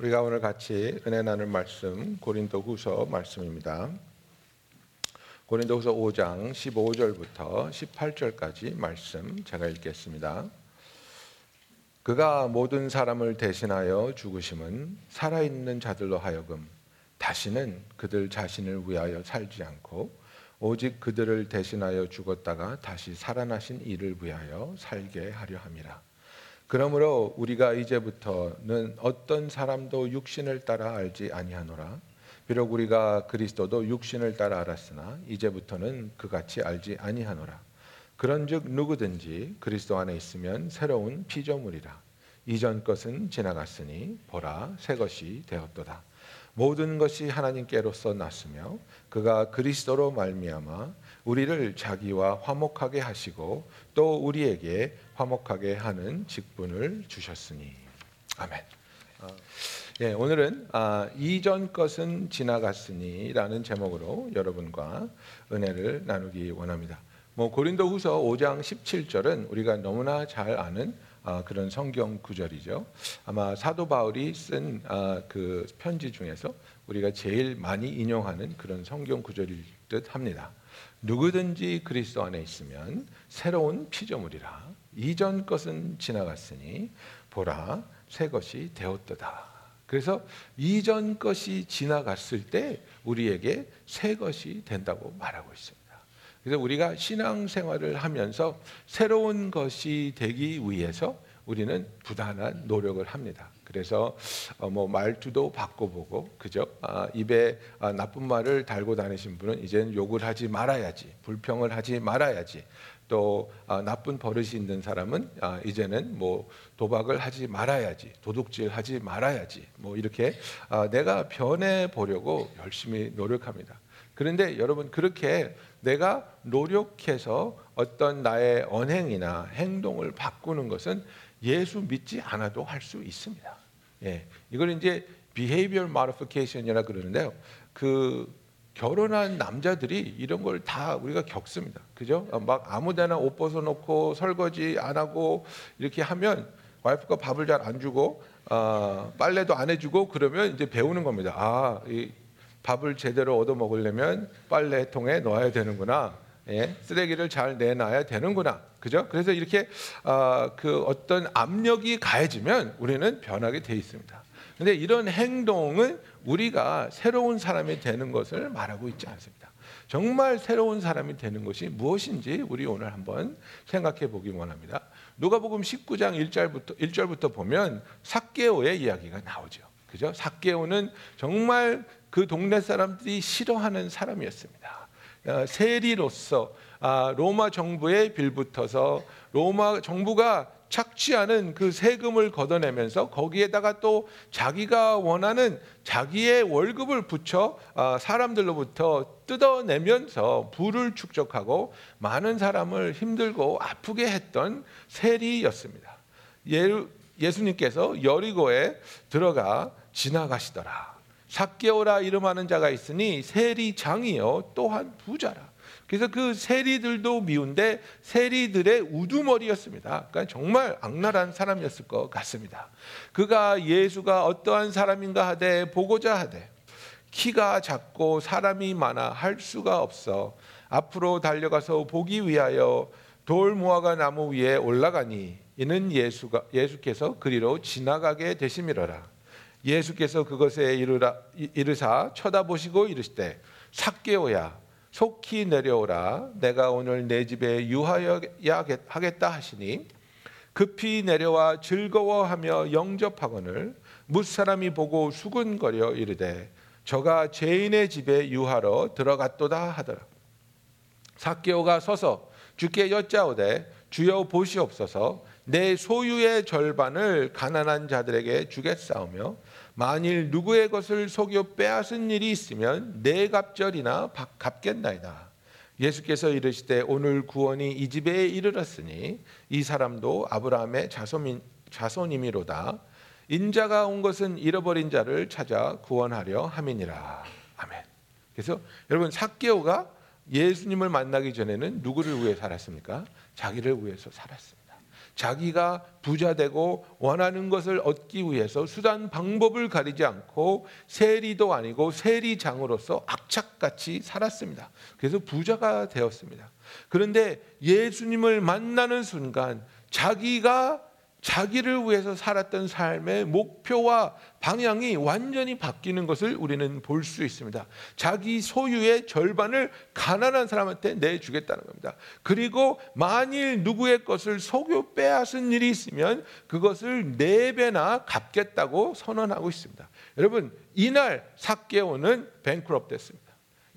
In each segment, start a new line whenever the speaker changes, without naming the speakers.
우리가 오늘 같이 은혜 나눌 말씀 고린도후서 말씀입니다. 고린도후서 5장 15절부터 18절까지 말씀 제가 읽겠습니다. 그가 모든 사람을 대신하여 죽으심은 살아있는 자들로 하여금 다시는 그들 자신을 위하여 살지 않고 오직 그들을 대신하여 죽었다가 다시 살아나신 이를 위하여 살게 하려 함이라. 그러므로 우리가 이제부터는 어떤 사람도 육신을 따라 알지 아니하노라. 비록 우리가 그리스도도 육신을 따라 알았으나 이제부터는 그같이 알지 아니하노라. 그런즉 누구든지 그리스도 안에 있으면 새로운 피조물이라. 이전 것은 지나갔으니 보라 새 것이 되었도다. 모든 것이 하나님께로서 났으며 그가 그리스도로 말미암아 우리를 자기와 화목하게 하시고 또 우리에게 화목하게 하는 직분을 주셨으니 아멘. 어, 예, 오늘은 아, 이전 것은 지나갔으니라는 제목으로 여러분과 은혜를 나누기 원합니다. 뭐 고린도후서 5장 17절은 우리가 너무나 잘 아는 아, 그런 성경 구절이죠. 아마 사도 바울이 쓴그 아, 편지 중에서 우리가 제일 많이 인용하는 그런 성경 구절일 듯 합니다. 누구든지 그리스도 안에 있으면 새로운 피조물이라 이전 것은 지나갔으니 보라 새 것이 되었도다. 그래서 이전 것이 지나갔을 때 우리에게 새 것이 된다고 말하고 있습니다. 그래서 우리가 신앙생활을 하면서 새로운 것이 되기 위해서 우리는 부단한 노력을 합니다. 그래서 어, 뭐 말투도 바꿔보고 그죠? 아, 입에 아, 나쁜 말을 달고 다니신 분은 이제는 욕을 하지 말아야지, 불평을 하지 말아야지. 또 아, 나쁜 버릇이 있는 사람은 아, 이제는 뭐 도박을 하지 말아야지, 도둑질 하지 말아야지. 뭐 이렇게 아, 내가 변해 보려고 열심히 노력합니다. 그런데 여러분 그렇게 내가 노력해서 어떤 나의 언행이나 행동을 바꾸는 것은 예수 믿지 않아도 할 수 있습니다. 예, 이걸 이제 behavior modification이라 그러는데요. 그 결혼한 남자들이 이런 걸 다 우리가 겪습니다. 그죠? 막 아무데나 옷 벗어놓고 설거지 안 하고 이렇게 하면 와이프가 밥을 잘 안 주고 어, 빨래도 안 해주고 그러면 이제 배우는 겁니다. 아, 이 밥을 제대로 얻어 먹으려면 빨래통에 넣어야 되는구나. 예, 쓰레기를 잘 내놔야 되는구나. 그죠? 그래서 이렇게 어, 그 어떤 압력이 가해지면 우리는 변하게 돼 있습니다. 근데 이런 행동은 우리가 새로운 사람이 되는 것을 말하고 있지 않습니다. 정말 새로운 사람이 되는 것이 무엇인지 우리 오늘 한번 생각해 보기 원합니다. 누가복음 19장 1절부터 1절부터 보면 삭개오의 이야기가 나오죠. 그죠? 삭개오는 정말 그 동네 사람들이 싫어하는 사람이었습니다. 어, 세리로서 아, 로마 정부에 빌붙어서 로마 정부가 착취하는 그 세금을 걷어내면서 거기에다가 또 자기가 원하는 자기의 월급을 붙여 아, 사람들로부터 뜯어내면서 부를 축적하고 많은 사람을 힘들고 아프게 했던 세리였습니다. 예수님께서 여리고에 들어가 지나가시더라. 삭개오라 이름하는 자가 있으니 세리장이요 또한 부자라. 그래서 그 세리들도 미운데 세리들의 우두머리였습니다. 그러니까 정말 악랄한 사람이었을 것 같습니다. 그가 예수가 어떠한 사람인가 하되 보고자 하되 키가 작고 사람이 많아 할 수가 없어 앞으로 달려가서 보기 위하여 돌 무화과 나무 위에 올라가니 이는 예수가 예수께서 그리로 지나가게 되심이로라. 예수께서 그것에 이르라, 이르사 쳐다보시고 이르시되 삭개오야 속히 내려오라 내가 오늘 내 집에 유하여야 하겠다 하시니 급히 내려와 즐거워하며 영접하거늘 무사람이 보고 수군거려 이르되 저가 죄인의 집에 유하러 들어갔도다 하더라. 삭개오가 서서 주께 여짜오되 주여 보시옵소서 내 소유의 절반을 가난한 자들에게 주겠사오며 만일 누구의 것을 속여 빼앗은 일이 있으면 내 갑절이나 갚겠나이다. 예수께서 이르시되 오늘 구원이 이 집에 이르렀으니 이 사람도 아브라함의 자손인, 자손임이로다. 인자가 온 것은 잃어버린 자를 찾아 구원하려 함이니라. 아멘. 그래서 여러분 삭개오가 예수님을 만나기 전에는 누구를 위해 살았습니까? 자기를 위해서 살았습니다. 자기가 부자 되고 원하는 것을 얻기 위해서 수단 방법을 가리지 않고 세리도 아니고 세리장으로서 악착같이 살았습니다. 그래서 부자가 되었습니다. 그런데 예수님을 만나는 순간 자기가 자기를 위해서 살았던 삶의 목표와 방향이 완전히 바뀌는 것을 우리는 볼 수 있습니다. 자기 소유의 절반을 가난한 사람한테 내주겠다는 겁니다. 그리고 만일 누구의 것을 속여 빼앗은 일이 있으면 그것을 네 배나 갚겠다고 선언하고 있습니다. 여러분 이날 사개오는 뱅크럽 됐습니다.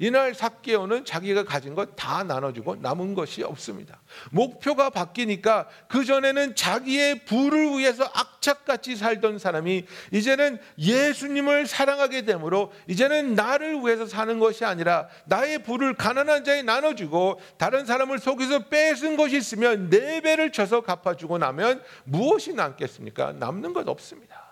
이날 삭개오는 자기가 가진 것 다 나눠주고 남은 것이 없습니다. 목표가 바뀌니까 그 전에는 자기의 부를 위해서 악착같이 살던 사람이 이제는 예수님을 사랑하게 되므로 이제는 나를 위해서 사는 것이 아니라 나의 부를 가난한 자에 나눠주고 다른 사람을 속여서 뺏은 것이 있으면 네 배를 쳐서 갚아주고 나면 무엇이 남겠습니까? 남는 것 없습니다.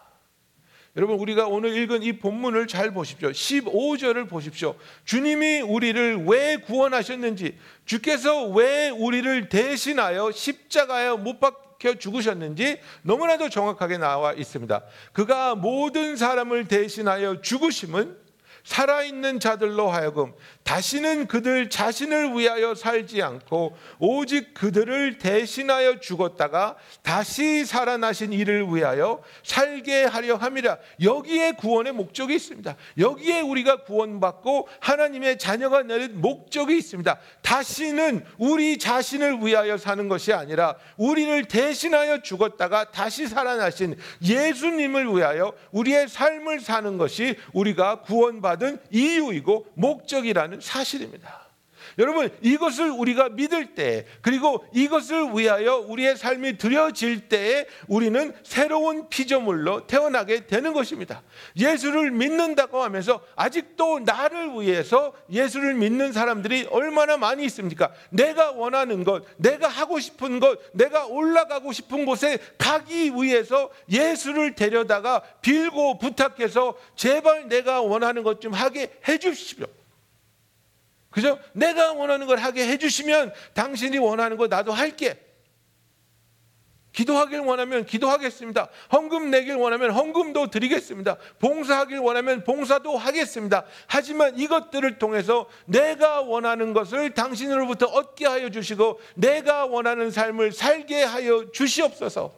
여러분 우리가 오늘 읽은 이 본문을 잘 보십시오. 15절을 보십시오. 주님이 우리를 왜 구원하셨는지, 주께서 왜 우리를 대신하여 십자가에 못 박혀 죽으셨는지 너무나도 정확하게 나와 있습니다. 그가 모든 사람을 대신하여 죽으심은 살아있는 자들로 하여금 다시는 그들 자신을 위하여 살지 않고 오직 그들을 대신하여 죽었다가 다시 살아나신 이를 위하여 살게 하려 함이라. 여기에 구원의 목적이 있습니다. 여기에 우리가 구원받고 하나님의 자녀가 내는 목적이 있습니다. 다시는 우리 자신을 위하여 사는 것이 아니라 우리를 대신하여 죽었다가 다시 살아나신 예수님을 위하여 우리의 삶을 사는 것이 우리가 구원받은 이유이고 목적이라는 사실입니다. 여러분 이것을 우리가 믿을 때 그리고 이것을 위하여 우리의 삶이 드려질 때에 우리는 새로운 피조물로 태어나게 되는 것입니다. 예수를 믿는다고 하면서 아직도 나를 위해서 예수를 믿는 사람들이 얼마나 많이 있습니까? 내가 원하는 것, 내가 하고 싶은 것, 내가 올라가고 싶은 곳에 가기 위해서 예수를 데려다가 빌고 부탁해서 제발 내가 원하는 것 좀 하게 해 주십시오. 그죠? 내가 원하는 걸 하게 해주시면 당신이 원하는 거 나도 할게. 기도하길 원하면 기도하겠습니다. 헌금 내길 원하면 헌금도 드리겠습니다. 봉사하길 원하면 봉사도 하겠습니다. 하지만 이것들을 통해서 내가 원하는 것을 당신으로부터 얻게 하여 주시고 내가 원하는 삶을 살게 하여 주시옵소서.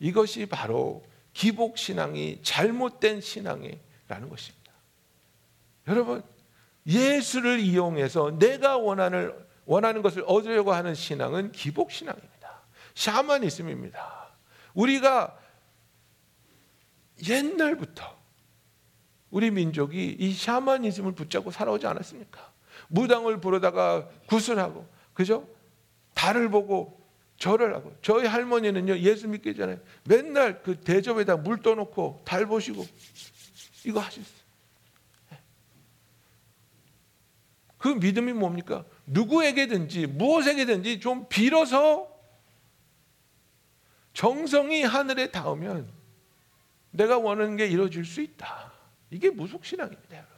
이것이 바로 기복 신앙이 잘못된 신앙이라는 것입니다. 여러분 예수를 이용해서 내가 원하는 원하는 것을 얻으려고 하는 신앙은 기복 신앙입니다. 샤머니즘입니다. 우리가 옛날부터 우리 민족이 이 샤머니즘을 붙잡고 살아오지 않았습니까? 무당을 부르다가 구슬하고 그죠? 달을 보고 절을 하고 저희 할머니는요 예수 믿기 전에 맨날 그 대접에다 물 떠놓고 달 보시고 이거 하셨어요. 그 믿음이 뭡니까? 누구에게든지 무엇에게든지 좀 빌어서 정성이 하늘에 닿으면 내가 원하는 게 이루어질 수 있다. 이게 무속신앙입니다, 여러분.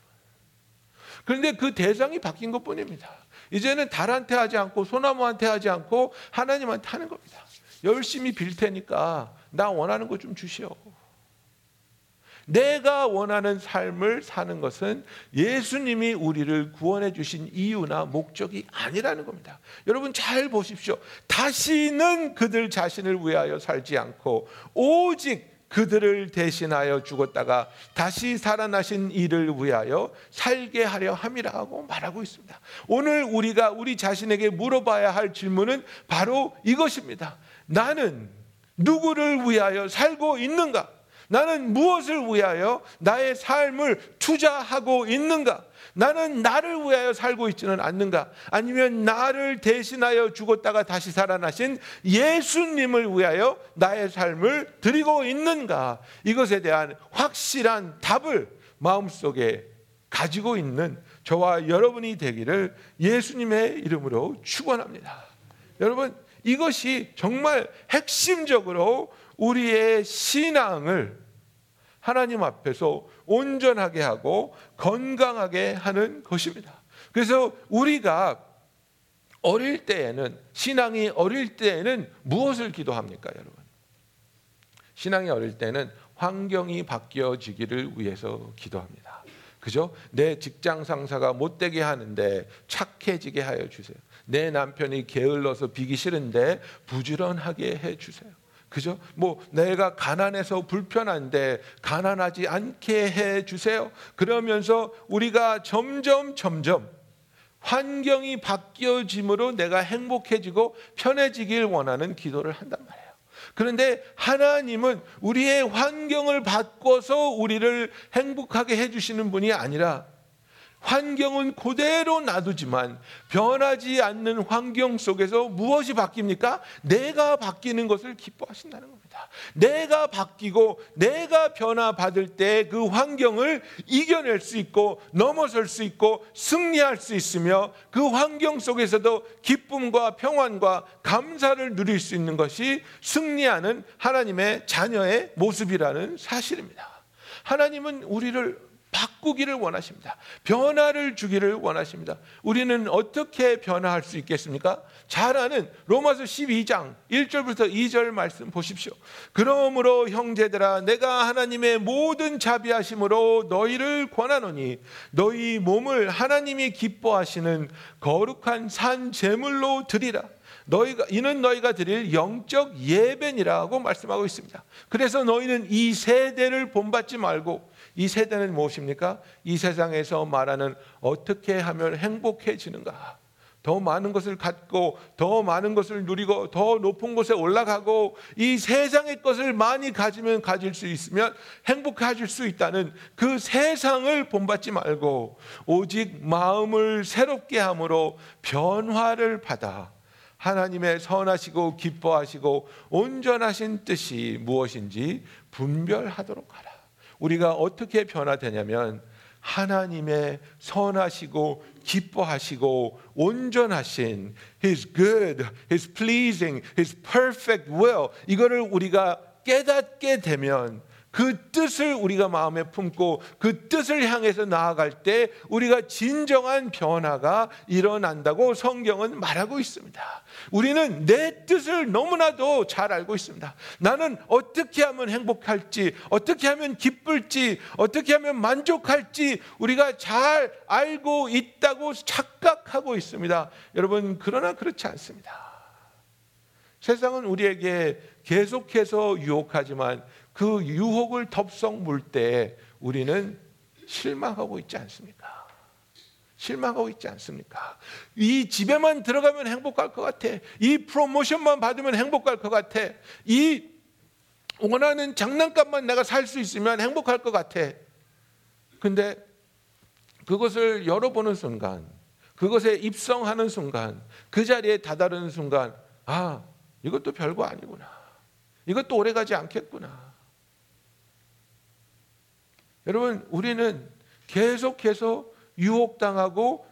그런데 그 대상이 바뀐 것 뿐입니다. 이제는 달한테 하지 않고 소나무한테 하지 않고 하나님한테 하는 겁니다. 열심히 빌 테니까 나 원하는 거 좀 주시오. 내가 원하는 삶을 사는 것은 예수님이 우리를 구원해 주신 이유나 목적이 아니라는 겁니다. 여러분 잘 보십시오. 다시는 그들 자신을 위하여 살지 않고 오직 그들을 대신하여 죽었다가 다시 살아나신 이를 위하여 살게 하려 함이라고 말하고 있습니다. 오늘 우리가 우리 자신에게 물어봐야 할 질문은 바로 이것입니다. 나는 누구를 위하여 살고 있는가? 나는 무엇을 위하여 나의 삶을 투자하고 있는가? 나는 나를 위하여 살고 있지는 않는가? 아니면 나를 대신하여 죽었다가 다시 살아나신 예수님을 위하여 나의 삶을 드리고 있는가? 이것에 대한 확실한 답을 마음속에 가지고 있는 저와 여러분이 되기를 예수님의 이름으로 축원합니다. 여러분 이것이 정말 핵심적으로 우리의 신앙을 하나님 앞에서 온전하게 하고 건강하게 하는 것입니다. 그래서 우리가 어릴 때에는 신앙이 어릴 때에는 무엇을 기도합니까, 여러분? 신앙이 어릴 때는 환경이 바뀌어지기를 위해서 기도합니다. 그죠? 내 직장 상사가 못되게 하는데 착해지게 하여 주세요. 내 남편이 게을러서 비기 싫은데 부지런하게 해 주세요. 그죠? 뭐 내가 가난해서 불편한데 가난하지 않게 해 주세요. 그러면서 우리가 점점 점점 환경이 바뀌어짐으로 내가 행복해지고 편해지길 원하는 기도를 한단 말이에요. 그런데 하나님은 우리의 환경을 바꿔서 우리를 행복하게 해주시는 분이 아니라 환경은 그대로 놔두지만 변하지 않는 환경 속에서 무엇이 바뀝니까? 내가 바뀌는 것을 기뻐하신다는 겁니다. 내가 바뀌고 내가 변화받을 때 그 환경을 이겨낼 수 있고 넘어설 수 있고 승리할 수 있으며 그 환경 속에서도 기쁨과 평안과 감사를 누릴 수 있는 것이 승리하는 하나님의 자녀의 모습이라는 사실입니다. 하나님은 우리를 바꾸기를 원하십니다. 변화를 주기를 원하십니다. 우리는 어떻게 변화할 수 있겠습니까? 잘 아는 로마서 12장 1절부터 2절 말씀 보십시오. 그러므로 형제들아 내가 하나님의 모든 자비하심으로 너희를 권하노니 너희 몸을 하나님이 기뻐하시는 거룩한 산 제물로 드리라. 너희가 이는 너희가 드릴 영적 예배니라고 말씀하고 있습니다. 그래서 너희는 이 세대를 본받지 말고 이 세대는 무엇입니까? 이 세상에서 말하는 어떻게 하면 행복해지는가? 더 많은 것을 갖고 더 많은 것을 누리고 더 높은 곳에 올라가고 이 세상의 것을 많이 가지면 가질 수 있으면 행복해질 수 있다는 그 세상을 본받지 말고 오직 마음을 새롭게 함으로 변화를 받아 하나님의 선하시고 기뻐하시고 온전하신 뜻이 무엇인지 분별하도록 하라. 우리가 어떻게 변화되냐면 하나님의 선하시고 기뻐하시고 온전하신 His good, His pleasing, His perfect will 이거를 우리가 깨닫게 되면 그 뜻을 우리가 마음에 품고 그 뜻을 향해서 나아갈 때 우리가 진정한 변화가 일어난다고 성경은 말하고 있습니다. 우리는 내 뜻을 너무나도 잘 알고 있습니다. 나는 어떻게 하면 행복할지, 어떻게 하면 기쁠지, 어떻게 하면 만족할지 우리가 잘 알고 있다고 착각하고 있습니다. 여러분, 그러나 그렇지 않습니다. 세상은 우리에게 계속해서 유혹하지만 그 유혹을 덥석 물 때 우리는 실망하고 있지 않습니까? 실망하고 있지 않습니까? 이 집에만 들어가면 행복할 것 같아. 이 프로모션만 받으면 행복할 것 같아. 이 원하는 장난감만 내가 살 수 있으면 행복할 것 같아. 근데 그것을 열어보는 순간, 그것에 입성하는 순간, 그 자리에 다다르는 순간, 아, 이것도 별거 아니구나. 이것도 오래 가지 않겠구나. 여러분, 우리는 계속해서 유혹당하고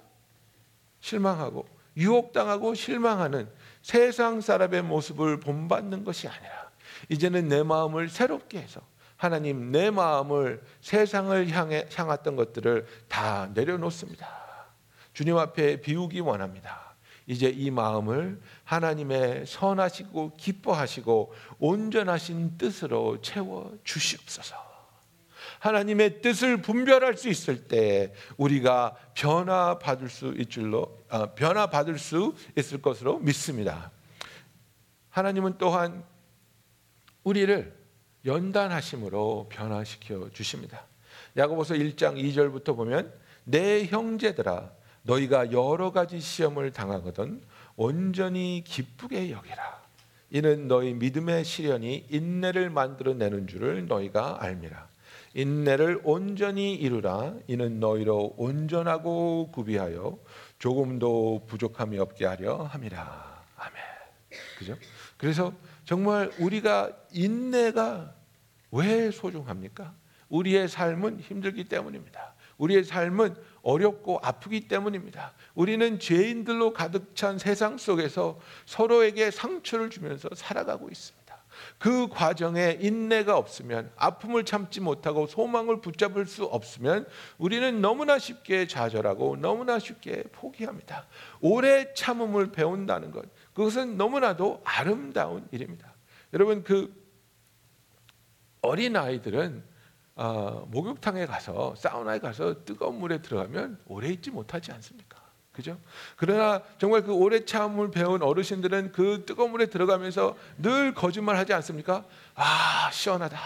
실망하고 유혹당하고 실망하는 세상 사람의 모습을 본받는 것이 아니라 이제는 내 마음을 새롭게 해서 하나님 내 마음을 세상을 향해 향했던 것들을 다 내려놓습니다. 주님 앞에 비우기 원합니다. 이제 이 마음을 하나님의 선하시고 기뻐하시고 온전하신 뜻으로 채워 주시옵소서. 하나님의 뜻을 분별할 수 있을 때 우리가 변화 받을 수 있줄로 아, 변화 받을 수 있을 것으로 믿습니다. 하나님은 또한 우리를 연단하심으로 변화시켜 주십니다. 야고보서 1장 2절부터 보면 내 형제들아 너희가 여러 가지 시험을 당하거든 온전히 기쁘게 여기라. 이는 너희 믿음의 시련이 인내를 만들어내는 줄을 너희가 알미라. 인내를 온전히 이루라 이는 너희로 온전하고 구비하여 조금도 부족함이 없게 하려 함이라. 아멘. 그죠? 그래서 정말 우리가 인내가 왜 소중합니까? 우리의 삶은 힘들기 때문입니다. 우리의 삶은 어렵고 아프기 때문입니다. 우리는 죄인들로 가득 찬 세상 속에서 서로에게 상처를 주면서 살아가고 있습니다. 그 과정에 인내가 없으면 아픔을 참지 못하고 소망을 붙잡을 수 없으면 우리는 너무나 쉽게 좌절하고 너무나 쉽게 포기합니다. 오래 참음을 배운다는 것 그것은 너무나도 아름다운 일입니다. 여러분 그 어린 아이들은 어, 목욕탕에 가서 사우나에 가서 뜨거운 물에 들어가면 오래 있지 못하지 않습니까? 그죠? 그러나 정말 그 오래 참을 배운 어르신들은 그 뜨거운 물에 들어가면서 늘 거짓말 하지 않습니까? 아, 시원하다.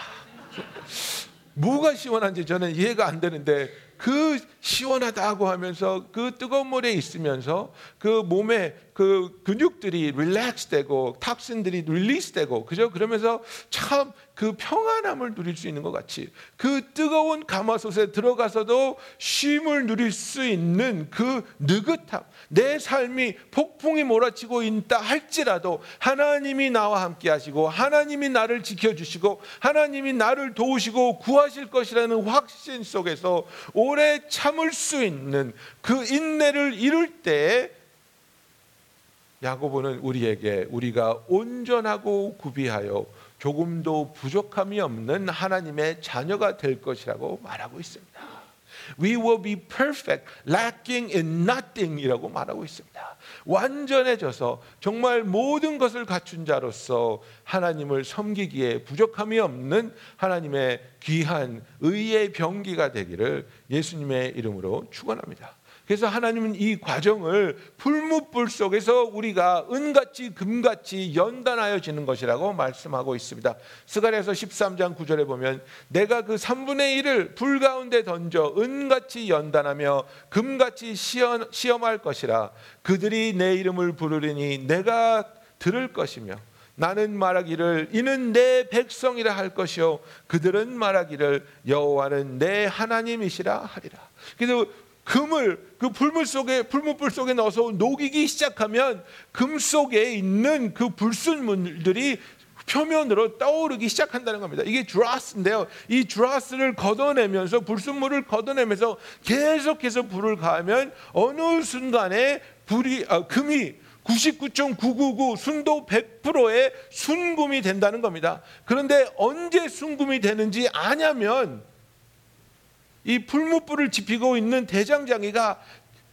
뭐가 시원한지 저는 이해가 안 되는데 그 시원하다고 하면서 그 뜨거운 물에 있으면서 그 몸에 그 근육들이 릴렉스되고 탁신들이 릴리스되고 그죠? 그러면서 참 그 평안함을 누릴 수 있는 것 같이 그 뜨거운 가마솥에 들어가서도 쉼을 누릴 수 있는 그 느긋함 내 삶이 폭풍이 몰아치고 있다 할지라도 하나님이 나와 함께 하시고 하나님이 나를 지켜주시고 하나님이 나를 도우시고 구하실 것이라는 확신 속에서 오래 참을 수 있는 그 인내를 이룰 때 야고보는 우리에게 우리가 온전하고 구비하여 조금도 부족함이 없는 하나님의 자녀가 될 것이라고 말하고 있습니다. We will be perfect, lacking in nothing이라고 말하고 있습니다. 완전해져서 정말 모든 것을 갖춘 자로서 하나님을 섬기기에 부족함이 없는 하나님의 귀한 의의 병기가 되기를 예수님의 이름으로 축원합니다. 그래서 하나님은 이 과정을 풀무불 속에서 우리가 은같이 금같이 연단하여 지는 것이라고 말씀하고 있습니다. 스가랴서 13장 9절에 보면 내가 그 3분의 1을 불 가운데 던져 은같이 연단하며 금같이 시험, 시험할 것이라 그들이 내 이름을 부르리니 내가 들을 것이며 나는 말하기를 이는 내 백성이라 할 것이요 그들은 말하기를 여호와는 내 하나님이시라 하리라. 그래서 금을 그 불물 속에 불문불 속에 넣어서 녹이기 시작하면 금 속에 있는 그 불순물들이 표면으로 떠오르기 시작한다는 겁니다. 이게 드라스인데요. 이 드라스를 걷어내면서 불순물을 걷어내면서 계속해서 불을 가하면 어느 순간에 불이 아, 금이 99.999 순도 100%의 순금이 된다는 겁니다. 그런데 언제 순금이 되는지 아냐면 이 풀무불을 지피고 있는 대장장이가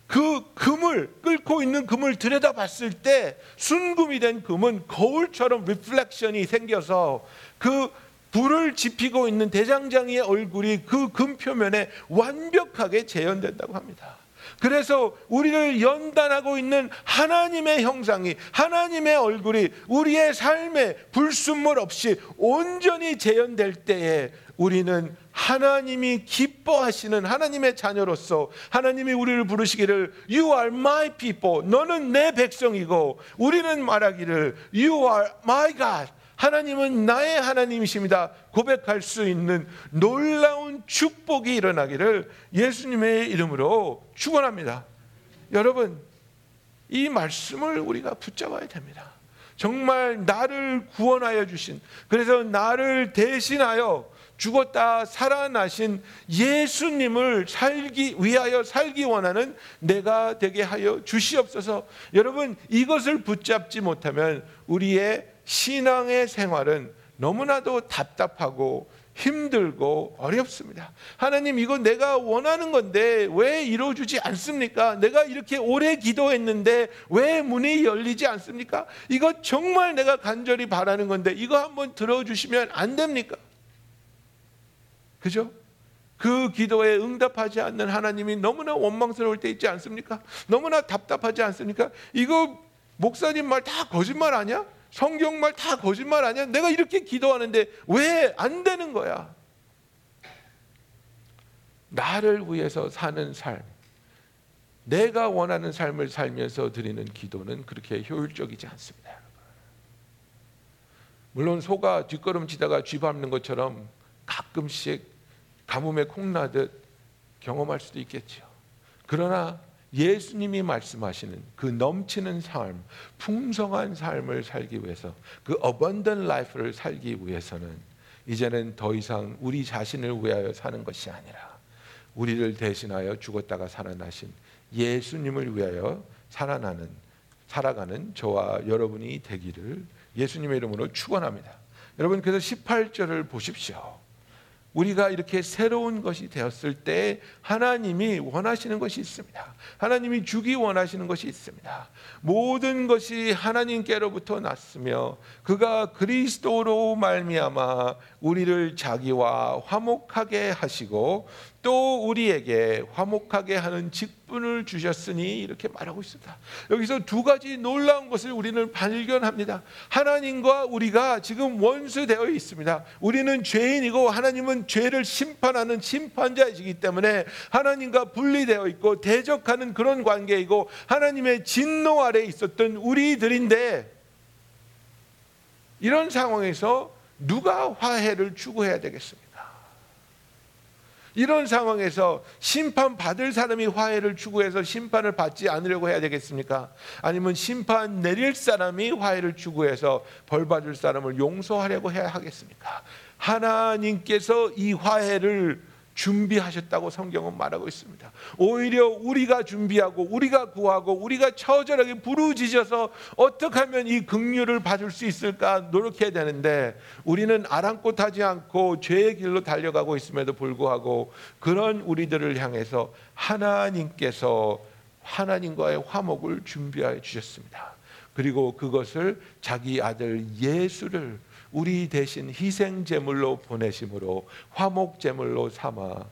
그 금을 끓고 있는 금을 들여다봤을 때 순금이 된 금은 거울처럼 reflection이 생겨서 그 불을 지피고 있는 대장장이의 얼굴이 그 금 표면에 완벽하게 재현된다고 합니다. 그래서 우리를 연단하고 있는 하나님의 형상이 하나님의 얼굴이 우리의 삶에 불순물 없이 온전히 재현될 때에 우리는 하나님이 기뻐하시는 하나님의 자녀로서 하나님이 우리를 부르시기를 You are my people. 너는 내 백성이고 우리는 말하기를 You are my God. 하나님은 나의 하나님이십니다. 고백할 수 있는 놀라운 축복이 일어나기를 예수님의 이름으로 축원합니다. 여러분, 이 말씀을 우리가 붙잡아야 됩니다. 정말 나를 구원하여 주신 그래서 나를 대신하여 죽었다 살아나신 예수님을 살기 위하여 살기 원하는 내가 되게 하여 주시옵소서. 여러분 이것을 붙잡지 못하면 우리의 신앙의 생활은 너무나도 답답하고 힘들고 어렵습니다. 하나님 이거 내가 원하는 건데 왜 이루어주지 않습니까? 내가 이렇게 오래 기도했는데 왜 문이 열리지 않습니까? 이거 정말 내가 간절히 바라는 건데 이거 한번 들어주시면 안 됩니까? 그죠? 그 기도에 응답하지 않는 하나님이 너무나 원망스러울 때 있지 않습니까? 너무나 답답하지 않습니까? 이거 목사님 말 다 거짓말 아니야? 성경 말 다 거짓말 아니야? 내가 이렇게 기도하는데 왜 안 되는 거야? 나를 위해서 사는 삶, 내가 원하는 삶을 살면서 드리는 기도는 그렇게 효율적이지 않습니다. 물론 소가 뒷걸음치다가 쥐 밟는 것처럼 가끔씩 가뭄에 콩나듯 경험할 수도 있겠죠. 그러나 예수님이 말씀하시는 그 넘치는 삶, 풍성한 삶을 살기 위해서 그 abundant life를 살기 위해서는 이제는 더 이상 우리 자신을 위하여 사는 것이 아니라 우리를 대신하여 죽었다가 살아나신 예수님을 위하여 살아나는 살아가는 저와 여러분이 되기를 예수님의 이름으로 축원합니다. 여러분 그래서 18절을 보십시오. 우리가 이렇게 새로운 것이 되었을 때 하나님이 원하시는 것이 있습니다. 하나님이 주기 원하시는 것이 있습니다. 모든 것이 하나님께로부터 났으며 그가 그리스도로 말미암아 우리를 자기와 화목하게 하시고 또 우리에게 화목하게 하는 직분을 주셨으니 이렇게 말하고 있습니다. 여기서 두 가지 놀라운 것을 우리는 발견합니다. 하나님과 우리가 지금 원수되어 있습니다. 우리는 죄인이고 하나님은 죄를 심판하는 심판자이시기 때문에 하나님과 분리되어 있고 대적하는 그런 관계이고 하나님의 진노 아래 있었던 우리들인데 이런 상황에서 누가 화해를 추구해야 되겠습니까? 이런 상황에서 심판 받을 사람이 화해를 추구해서 심판을 받지 않으려고 해야 되겠습니까? 아니면 심판 내릴 사람이 화해를 추구해서 벌 받을 사람을 용서하려고 해야 하겠습니까? 하나님께서 이 화해를 준비하셨다고 성경은 말하고 있습니다. 오히려 우리가 준비하고 우리가 구하고 우리가 처절하게 부르짖어서 어떻게 하면 이 긍휼을 받을 수 있을까 노력해야 되는데 우리는 아랑곳하지 않고 죄의 길로 달려가고 있음에도 불구하고 그런 우리들을 향해서 하나님께서 하나님과의 화목을 준비하여 주셨습니다. 그리고 그것을 자기 아들 예수를 우리 대신 희생 제물로 보내심으로 화목 제물로 삼아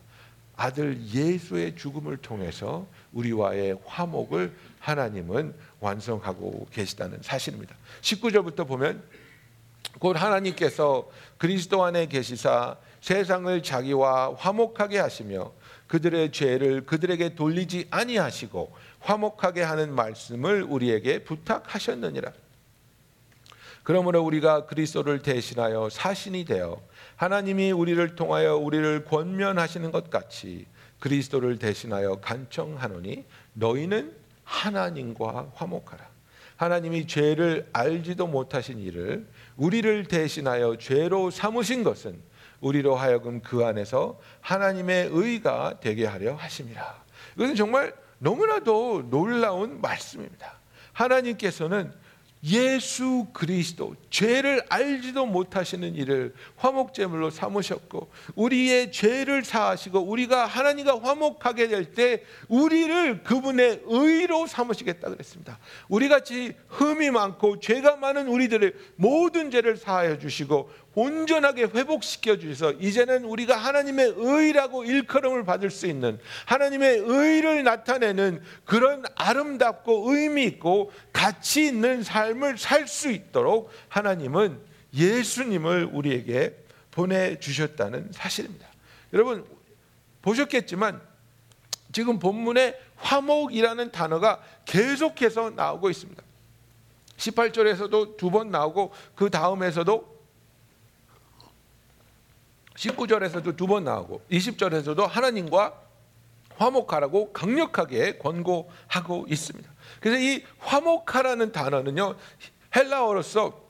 아들 예수의 죽음을 통해서 우리와의 화목을 하나님은 완성하고 계시다는 사실입니다. 19절부터 보면 곧 하나님께서 그리스도 안에 계시사 세상을 자기와 화목하게 하시며 그들의 죄를 그들에게 돌리지 아니하시고 화목하게 하는 말씀을 우리에게 부탁하셨느니라. 그러므로 우리가 그리스도를 대신하여 사신이 되어 하나님이 우리를 통하여 우리를 권면하시는 것 같이 그리스도를 대신하여 간청하노니 너희는 하나님과 화목하라. 하나님이 죄를 알지도 못하신 이를 우리를 대신하여 죄로 삼으신 것은 우리로 하여금 그 안에서 하나님의 의가 되게 하려 하심이라. 이것은 정말 너무나도 놀라운 말씀입니다. 하나님께서는 예수 그리스도 죄를 알지도 못하시는 이를 화목제물로 삼으셨고 우리의 죄를 사하시고 우리가 하나님과 화목하게 될 때 우리를 그분의 의로 삼으시겠다 그랬습니다. 우리 같이 흠이 많고 죄가 많은 우리들의 모든 죄를 사하여 주시고 온전하게 회복시켜 주셔서 이제는 우리가 하나님의 의라고 일컬음을 받을 수 있는 하나님의 의를 나타내는 그런 아름답고 의미 있고 가치 있는 삶을 살 수 있도록 하나님은 예수님을 우리에게 보내 주셨다는 사실입니다. 여러분 보셨겠지만 지금 본문에 화목이라는 단어가 계속해서 나오고 있습니다. 18절에서도 두 번 나오고 그 다음에서도 19절에서도 두 번 나오고 20절에서도 하나님과 화목하라고 강력하게 권고하고 있습니다. 그래서 이 화목하라는 단어는요 헬라어로서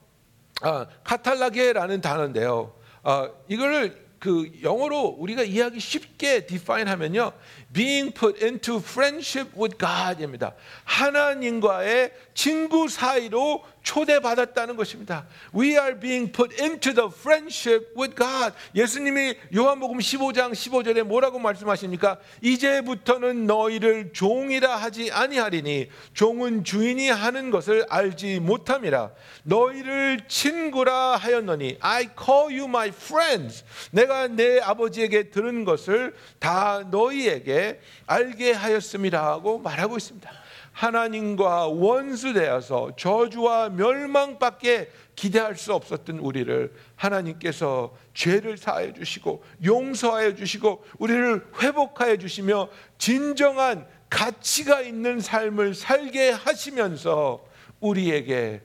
아, 카탈라게라는 단어인데요. 아, 이거를 그 영어로 우리가 이해하기 쉽게 define 하면요. being put into friendship with God입니다. 하나님과의 친구 사이로 초대받았다는 것입니다. We are being put into the friendship with God. 예수님이 요한복음 15장 15절에 뭐라고 말씀하십니까? 이제부터는 너희를 종이라 하지 아니하리니 종은 주인이 하는 것을 알지 못함이라. 너희를 친구라 하였노니 I call you my friends. 내가 내 아버지에게 들은 것을 다 너희에게 알게 하였음이라고 말하고 있습니다. 하나님과 원수되어서 저주와 멸망밖에 기대할 수 없었던 우리를 하나님께서 죄를 사하여 주시고 용서하여 주시고 우리를 회복하여 주시며 진정한 가치가 있는 삶을 살게 하시면서 우리에게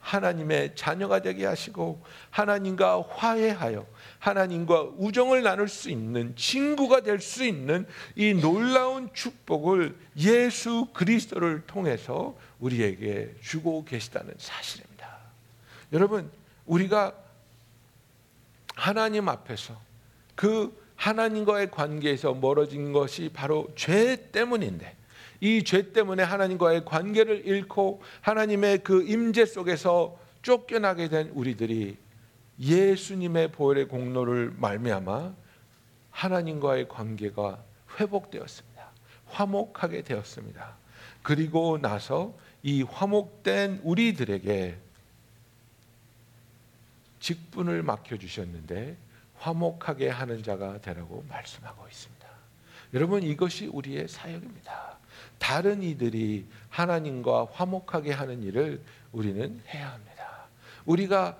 하나님의 자녀가 되게 하시고 하나님과 화해하여 하나님과 우정을 나눌 수 있는 친구가 될 수 있는 이 놀라운 축복을 예수 그리스도를 통해서 우리에게 주고 계시다는 사실입니다. 여러분, 우리가 하나님 앞에서 그 하나님과의 관계에서 멀어진 것이 바로 죄 때문인데 이 죄 때문에 하나님과의 관계를 잃고 하나님의 그 임재 속에서 쫓겨나게 된 우리들이 예수님의 보혈의 공로를 말미암아 하나님과의 관계가 회복되었습니다. 화목하게 되었습니다. 그리고 나서 이 화목된 우리들에게 직분을 맡겨 주셨는데 화목하게 하는 자가 되라고 말씀하고 있습니다. 여러분 이것이 우리의 사역입니다. 다른 이들이 하나님과 화목하게 하는 일을 우리는 해야 합니다. 우리가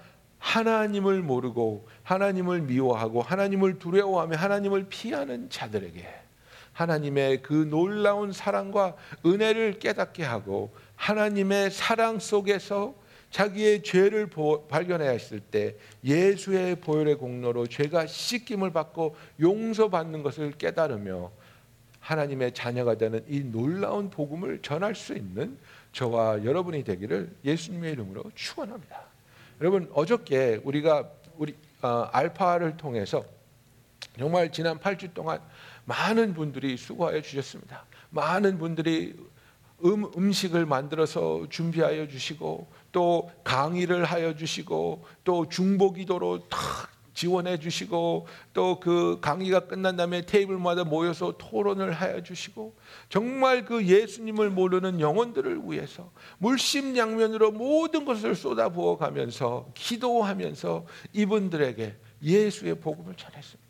하나님을 모르고 하나님을 미워하고 하나님을 두려워하며 하나님을 피하는 자들에게 하나님의 그 놀라운 사랑과 은혜를 깨닫게 하고 하나님의 사랑 속에서 자기의 죄를 발견하였을 때 예수의 보혈의 공로로 죄가 씻김을 받고 용서받는 것을 깨달으며 하나님의 자녀가 되는 이 놀라운 복음을 전할 수 있는 저와 여러분이 되기를 예수님의 이름으로 축원합니다. 여러분 어저께 우리가 우리 어, 알파를 통해서 정말 지난 8주 동안 많은 분들이 수고하여 주셨습니다. 많은 분들이 음, 음식을 만들어서 준비하여 주시고 또 강의를 하여 주시고 또 중보기도로 탁 지원해 주시고 또 그 강의가 끝난 다음에 테이블마다 모여서 토론을 하여 주시고 정말 그 예수님을 모르는 영혼들을 위해서 물심양면으로 모든 것을 쏟아부어 가면서 기도하면서 이분들에게 예수의 복음을 전했습니다.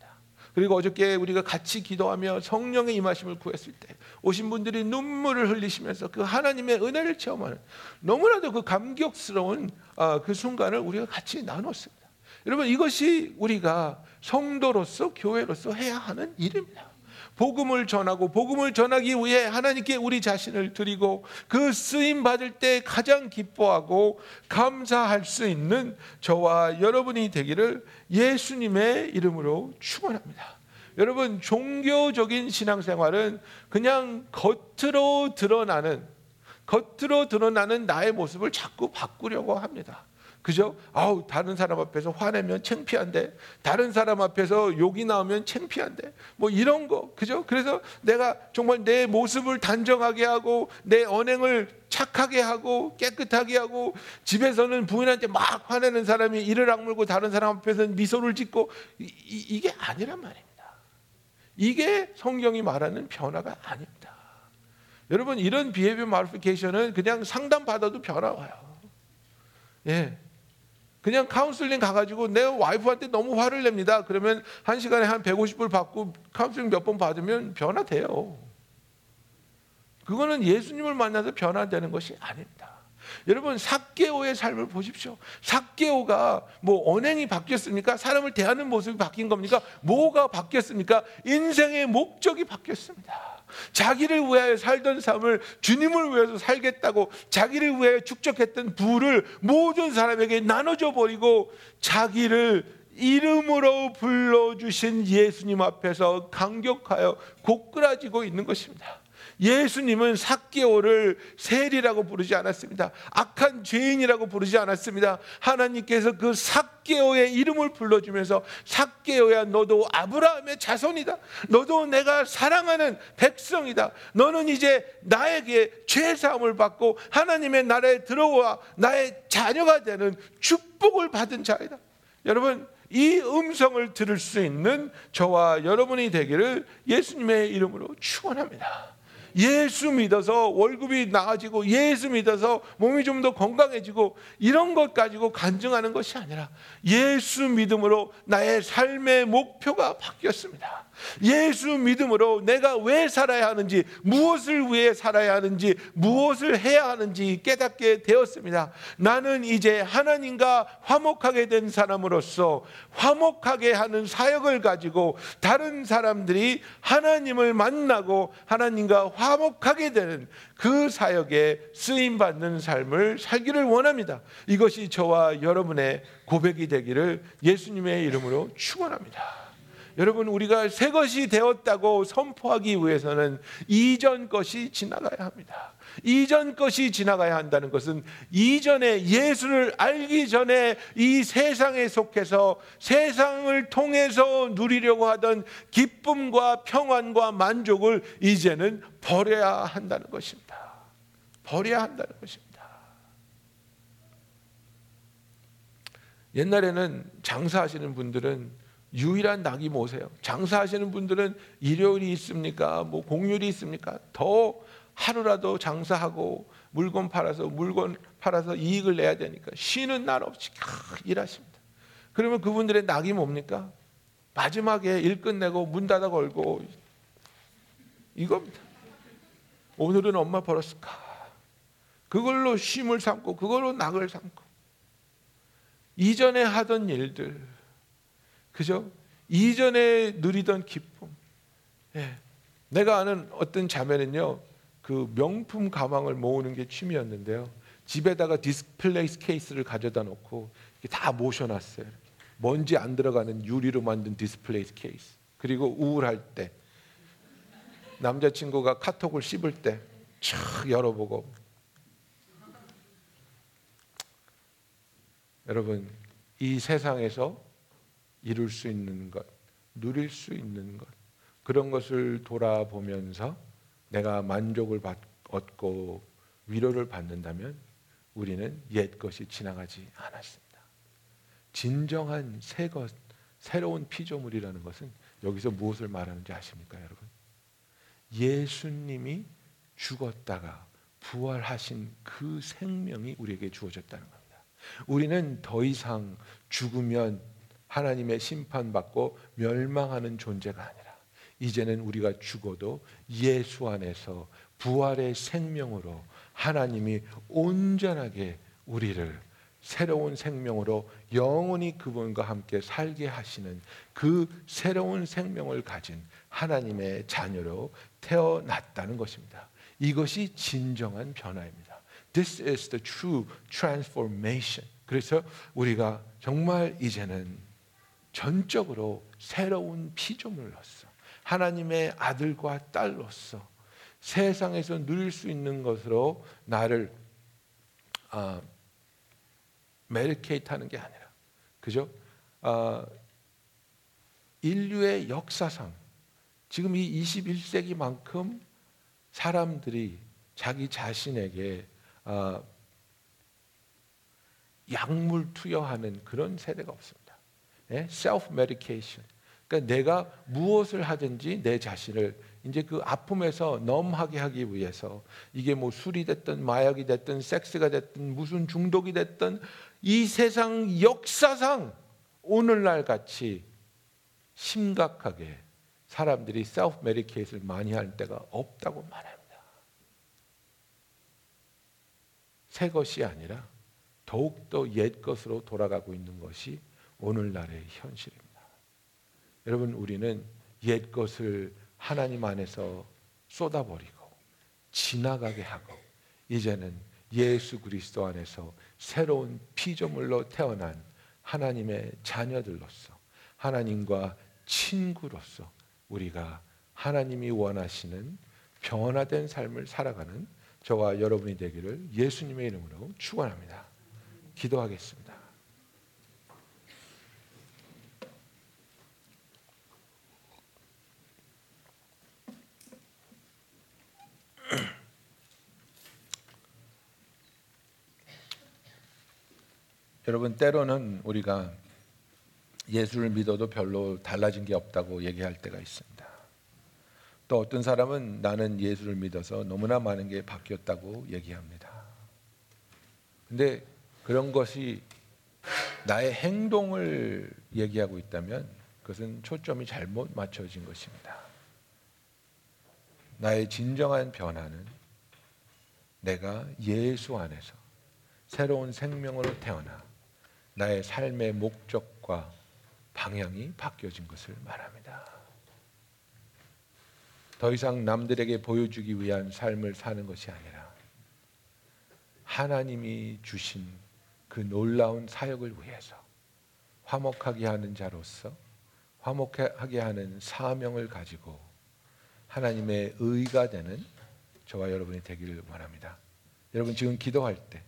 그리고 어저께 우리가 같이 기도하며 성령의 임하심을 구했을 때 오신 분들이 눈물을 흘리시면서 그 하나님의 은혜를 체험하는 너무나도 그 감격스러운 아, 그 순간을 우리가 같이 나눴습니다. 여러분 이것이 우리가 성도로서 교회로서 해야 하는 일입니다. 복음을 전하고 복음을 전하기 위해 하나님께 우리 자신을 드리고 그 쓰임 받을 때 가장 기뻐하고 감사할 수 있는 저와 여러분이 되기를 예수님의 이름으로 축원합니다. 여러분 종교적인 신앙생활은 그냥 겉으로 드러나는 겉으로 드러나는 나의 모습을 자꾸 바꾸려고 합니다. 그죠? 아우 다른 사람 앞에서 화내면 창피한데 다른 사람 앞에서 욕이 나오면 창피한데 뭐 이런 거 그죠? 그래서 내가 정말 내 모습을 단정하게 하고 내 언행을 착하게 하고 깨끗하게 하고 집에서는 부인한테 막 화내는 사람이 이를 악물고 다른 사람 앞에서는 미소를 짓고 이, 이 게 아니란 말입니다. 이게 성경이 말하는 변화가 아닙니다. 여러분 이런 비헤비어 마리피케이션은 그냥 상담 받아도 변화 와요. 예. 그냥 카운슬링 가가지고 내 와이프한테 너무 화를 냅니다. 그러면 한 시간에 한 150불 받고 카운슬링 몇 번 받으면 변화돼요. 그거는 예수님을 만나서 변화되는 것이 아닙니다. 여러분 삭개오의 삶을 보십시오. 삭개오가 뭐 언행이 바뀌었습니까? 사람을 대하는 모습이 바뀐 겁니까? 뭐가 바뀌었습니까? 인생의 목적이 바뀌었습니다. 자기를 위하여 살던 삶을 주님을 위해서 살겠다고 자기를 위하여 축적했던 부를 모든 사람에게 나눠줘 버리고 자기를 이름으로 불러주신 예수님 앞에서 강격하여 고꾸라지고 있는 것입니다. 예수님은 삭개오를 셀이라고 부르지 않았습니다. 악한 죄인이라고 부르지 않았습니다. 하나님께서 그 삭개오의 이름을 불러주면서 삭개오야 너도 아브라함의 자손이다. 너도 내가 사랑하는 백성이다. 너는 이제 나에게 죄 사함을 받고 하나님의 나라에 들어와 나의 자녀가 되는 축복을 받은 자이다. 여러분 이 음성을 들을 수 있는 저와 여러분이 되기를 예수님의 이름으로 축원합니다. 예수 믿어서 월급이 나아지고 예수 믿어서 몸이 좀 더 건강해지고 이런 것 가지고 간증하는 것이 아니라 예수 믿음으로 나의 삶의 목표가 바뀌었습니다. 예수 믿음으로 내가 왜 살아야 하는지, 무엇을 위해 살아야 하는지, 무엇을 해야 하는지 깨닫게 되었습니다. 나는 이제 하나님과 화목하게 된 사람으로서 화목하게 하는 사역을 가지고 다른 사람들이 하나님을 만나고 하나님과 화목하게 되는 그 사역에 쓰임 받는 삶을 살기를 원합니다. 이것이 저와 여러분의 고백이 되기를 예수님의 이름으로 축원합니다. 여러분 우리가 새 것이 되었다고 선포하기 위해서는 이전 것이 지나가야 합니다. 이전 것이 지나가야 한다는 것은 이전에 예수를 알기 전에 이 세상에 속해서 세상을 통해서 누리려고 하던 기쁨과 평안과 만족을 이제는 버려야 한다는 것입니다. 버려야 한다는 것입니다. 옛날에는 장사하시는 분들은 유일한 낙이 뭐세요? 장사하시는 분들은 일요일이 있습니까? 뭐 공휴일이 있습니까? 더 하루라도 장사하고 물건 팔아서 물건 팔아서 이익을 내야 되니까 쉬는 날 없이 일하십니다. 그러면 그분들의 낙이 뭡니까? 마지막에 일 끝내고 문 닫아 걸고 이겁니다. 오늘은 엄마 벌었을까? 그걸로 쉼을 삼고 그걸로 낙을 삼고 이전에 하던 일들 그죠? 이전에 누리던 기쁨 예. 내가 아는 어떤 자매는요 그 명품 가방을 모으는 게 취미였는데요 집에다가 디스플레이 케이스를 가져다 놓고 다 모셔놨어요 먼지 안 들어가는 유리로 만든 디스플레이 케이스. 그리고 우울할 때 남자친구가 카톡을 씹을 때 촥 열어보고 여러분 이 세상에서 이룰 수 있는 것, 누릴 수 있는 것 그런 것을 돌아보면서 내가 만족을 받, 얻고 위로를 받는다면 우리는 옛 것이 지나가지 않았습니다. 진정한 새 것, 새로운 피조물이라는 것은 여기서 무엇을 말하는지 아십니까, 여러분? 예수님이 죽었다가 부활하신 그 생명이 우리에게 주어졌다는 겁니다. 우리는 더 이상 죽으면 하나님의 심판받고 멸망하는 존재가 아니라 이제는 우리가 죽어도 예수 안에서 부활의 생명으로 하나님이 온전하게 우리를 새로운 생명으로 영원히 그분과 함께 살게 하시는 그 새로운 생명을 가진 하나님의 자녀로 태어났다는 것입니다. 이것이 진정한 변화입니다. This is the true transformation. 그래서 우리가 정말 이제는 전적으로 새로운 피조물로서 하나님의 아들과 딸로서 세상에서 누릴 수 있는 것으로 나를 아, 메리케이트 하는 게 아니라 그죠? 아, 인류의 역사상 지금 이 21세기만큼 사람들이 자기 자신에게 아, 약물 투여하는 그런 세대가 없습니다. 예? self medication. 그러니까 내가 무엇을 하든지 내 자신을 이제 그 아픔에서 넘하게 하기 위해서 이게 뭐 술이 됐든 마약이 됐든 섹스가 됐든 무슨 중독이 됐든 이 세상 역사상 오늘날 같이 심각하게 사람들이 self medicate를 많이 하는 때가 없다고 말합니다. 새 것이 아니라 더욱더 옛 것으로 돌아가고 있는 것이 오늘날의 현실입니다. 여러분 우리는 옛 것을 하나님 안에서 쏟아버리고 지나가게 하고 이제는 예수 그리스도 안에서 새로운 피조물로 태어난 하나님의 자녀들로서 하나님과 친구로서 우리가 하나님이 원하시는 변화된 삶을 살아가는 저와 여러분이 되기를 예수님의 이름으로 축원합니다. 기도하겠습니다. 여러분 때로는 우리가 예수를 믿어도 별로 달라진 게 없다고 얘기할 때가 있습니다. 또 어떤 사람은 나는 예수를 믿어서 너무나 많은 게 바뀌었다고 얘기합니다. 근데 그런 것이 나의 행동을 얘기하고 있다면 그것은 초점이 잘못 맞춰진 것입니다. 나의 진정한 변화는 내가 예수 안에서 새로운 생명으로 태어나 나의 삶의 목적과 방향이 바뀌어진 것을 말합니다. 더 이상 남들에게 보여주기 위한 삶을 사는 것이 아니라 하나님이 주신 그 놀라운 사역을 위해서 화목하게 하는 자로서 화목하게 하는 사명을 가지고 하나님의 의가 되는 저와 여러분이 되기를 원합니다. 여러분 지금 기도할 때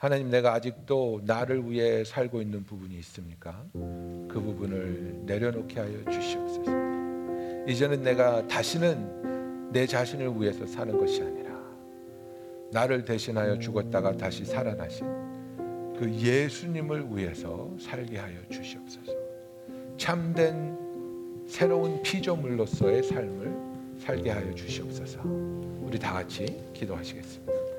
하나님 내가 아직도 나를 위해 살고 있는 부분이 있습니까? 그 부분을 내려놓게 하여 주시옵소서. 이제는 내가 다시는 내 자신을 위해서 사는 것이 아니라 나를 대신하여 죽었다가 다시 살아나신 그 예수님을 위해서 살게 하여 주시옵소서. 참된 새로운 피조물로서의 삶을 살게 하여 주시옵소서. 우리 다 같이 기도하시겠습니다.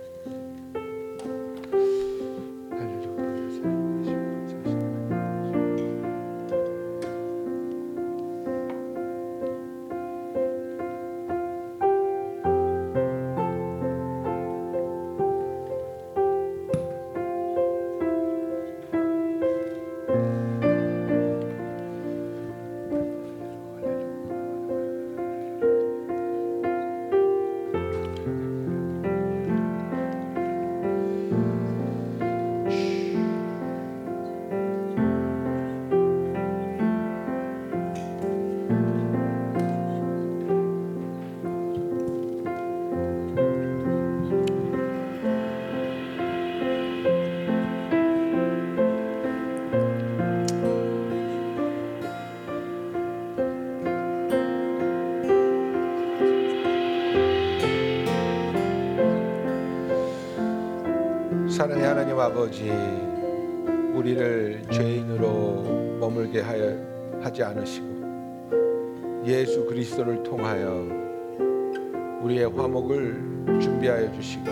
사랑의 하나님 아버지 우리를 죄인으로 머물게 하여 하지 않으시고 예수 그리스도를 통하여 우리의 화목을 준비하여 주시고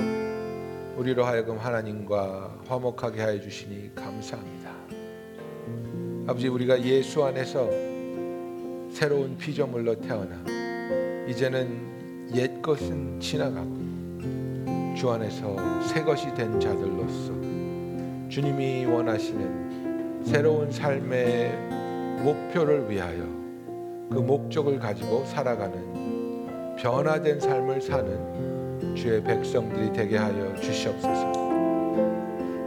우리로 하여금 하나님과 화목하게 하여 주시니 감사합니다. 아버지 우리가 예수 안에서 새로운 피조물로 태어나 이제는 옛 것은 지나가고 주 안에서 새 것이 된 자들로서 주님이 원하시는 새로운 삶의 목표를 위하여 그 목적을 가지고 살아가는 변화된 삶을 사는 주의 백성들이 되게 하여 주시옵소서.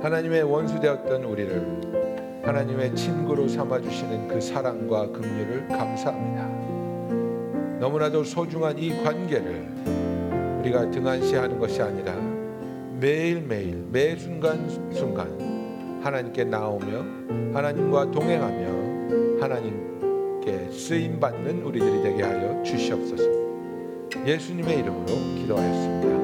하나님의 원수 되었던 우리를 하나님의 친구로 삼아 주시는 그 사랑과 긍휼을 감사합니다. 너무나도 소중한 이 관계를 우리가 등한시하는 것이 아니라 매일매일 매 순간 순간 하나님께 나오며 하나님과 동행하며 하나님께 쓰임 받는 우리들이 되게 하여 주시옵소서. 예수님의 이름으로 기도하였습니다.